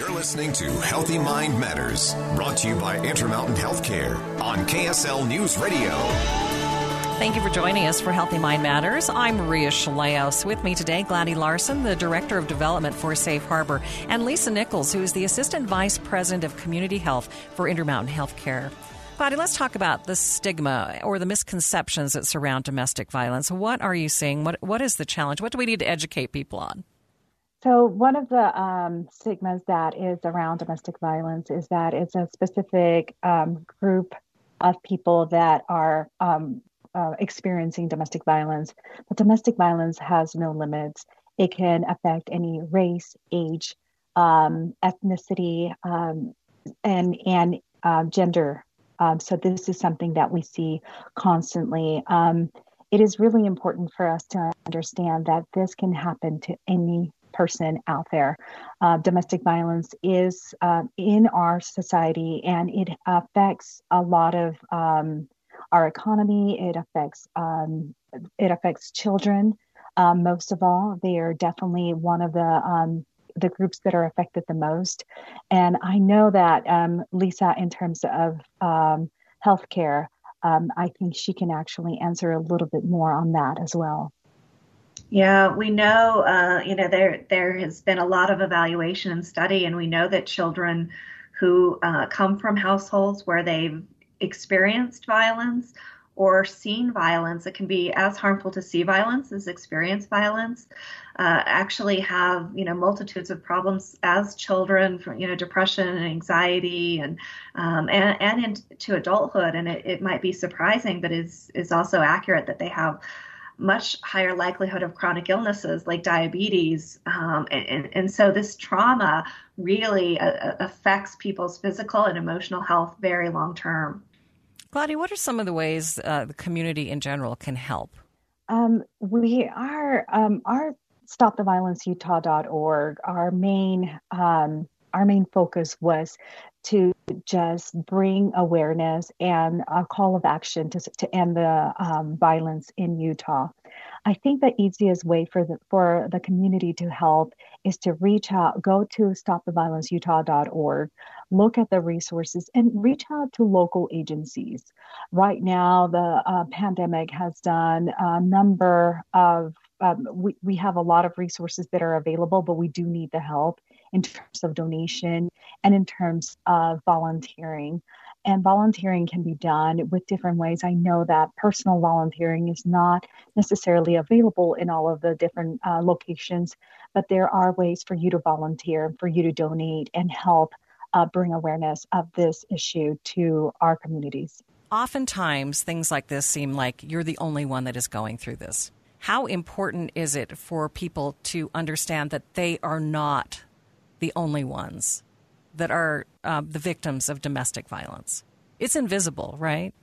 You're listening to Healthy Mind Matters, brought to you by Intermountain Healthcare on KSL News Radio. Thank you for joining us for Healthy Mind Matters. I'm Maria Shilaos. With me today, Gladyris Larsen, the Director of Development for Safe Harbor, and Lisa Nichols, who is the Assistant Vice President of Community Health for Intermountain Healthcare. Gladyris, let's talk about the stigma or the misconceptions that surround domestic violence. What are you seeing? What What is the challenge? What do we need to educate people on? So, one of the um, stigmas that is around domestic violence is that it's a specific um, group of people that are um, uh, experiencing domestic violence. But domestic violence has no limits. It can affect any race, age, um, ethnicity, um, and and uh, gender. So this is something that we see constantly. it is really important for us to understand that this can happen to any person out there. Uh, domestic violence is uh, in our society and it affects a lot of um, our economy. It affects um, it affects children. Um, most of all, they are definitely one of the um, the groups that are affected the most. And I know that um, Lisa, in terms of healthcare, I think she can actually answer a little bit more on that as well. Yeah, we know, uh, you know, there there has been a lot of evaluation and study, and we know that children who uh, come from households where they've experienced violence or seen violence, it can be as harmful to see violence as experience violence. Uh, actually, have you know multitudes of problems as children, from you know depression and anxiety, and um, and and into adulthood. And it, it might be surprising, but is is also accurate that they have much higher likelihood of chronic illnesses like diabetes. Um, and, and, so this trauma really uh, affects people's physical and emotional health very long term. Claudia, what are some of the ways uh, the community in general can help? Um, we are um, our stoptheviolenceutah.org. Our main um, our main focus was to just bring awareness and a call of action to, to end the um, violence in Utah. I think the easiest way for the for the community to help is to reach out, go to stoptheviolenceutah.org, look at the resources, and reach out to local agencies. Right now, the uh, pandemic has done a number of um, we, we have a lot of resources that are available, but we do need the help in terms of donation and in terms of volunteering. And volunteering can be done with different ways. I know that personal volunteering is not necessarily available in all of the different uh, locations, but there are ways for you to volunteer, for you to donate and help uh, bring awareness of this issue to our communities. Oftentimes, things like this seem like you're the only one that is going through this. How important is it for people to understand that they are not the only ones that are uh, the victims of domestic violence. It's invisible, right?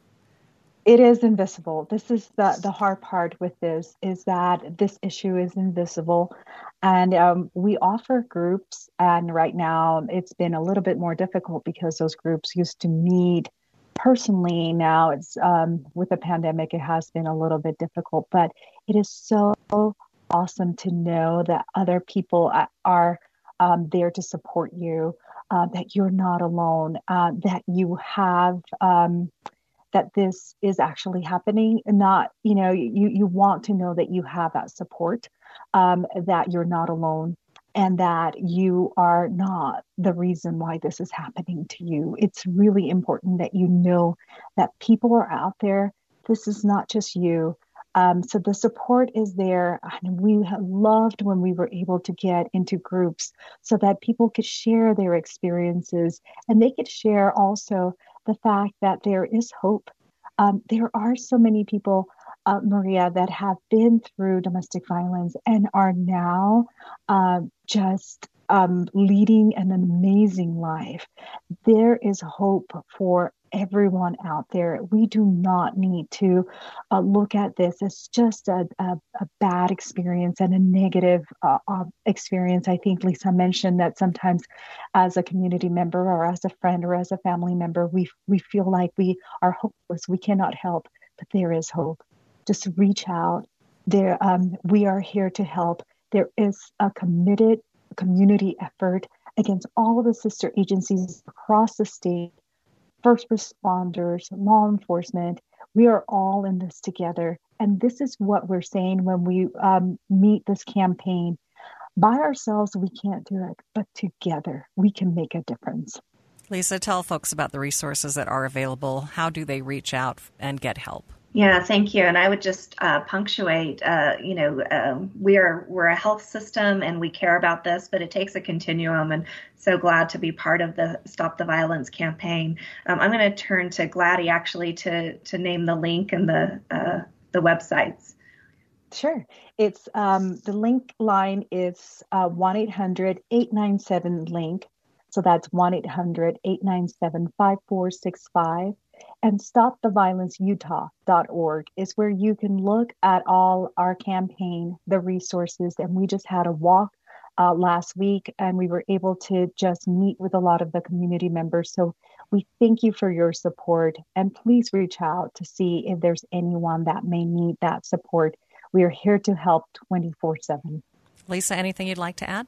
It is invisible. This is the the hard part with this is that this issue is invisible, and um, we offer groups. And right now, it's been a little bit more difficult because those groups used to meet personally. Now it's um, with the pandemic, it has been a little bit difficult. But it is so awesome to know that other people are um, there to support you, uh, that you're not alone, uh, that you have. Um, that this is actually happening not you know you you want to know that you have that support um, that you're not alone and that you are not the reason why this is happening to you it's really important that you know that people are out there this is not just you um, so the support is there. And we loved when we were able to get into groups so that people could share their experiences and they could share also the fact that there is hope. Um, there are so many people, uh, Maria, that have been through domestic violence and are now uh, just um, leading an amazing life. There is hope for everyone out there. We do not need to uh, look at this as just a, a, a bad experience and a negative uh, uh, experience. I think Lisa mentioned that sometimes, as a community member or as a friend or as a family member, we we feel like we are hopeless. We cannot help, but there is hope. Just reach out. There, um, we are here to help. There is a committed community effort against all of the sister agencies across the state, first responders, law enforcement. We are all in this together. And this is what we're saying when we um, meet this campaign. By ourselves, we can't do it, but together we can make a difference. Lisa, tell folks about the resources that are available. How do they reach out and get help? Yeah, thank you. And I would just uh, punctuate. Uh, you know, uh, we are we're a health system, and we care about this, but it takes a continuum. And so glad to be part of the Stop the Violence campaign. Um, I'm going to turn to Gladdy actually to to name the link and the uh, the websites. Sure. It's um, the link line is uh, one 897 link. So that's 1 800 897 5465 and stoptheviolenceutah.org is where you can look at all our campaign, the resources, and we just had a walk uh, last week and we were able to just meet with a lot of the community members. So we thank you for your support and please reach out to see if there's anyone that may need that support. We are here to help 24 7. Lisa, anything you'd like to add?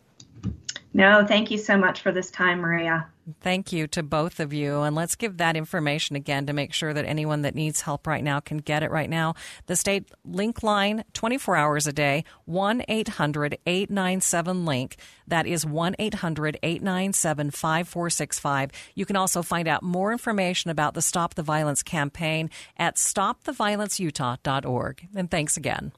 No, thank you so much for this time, Maria. Thank you to both of you. And let's give that information again to make sure that anyone that needs help right now can get it right now. The state link line, 24 hours a day, 1 800 897 Link. That is 1 800 897 5465. You can also find out more information about the Stop the Violence campaign at stoptheviolenceutah.org. And thanks again.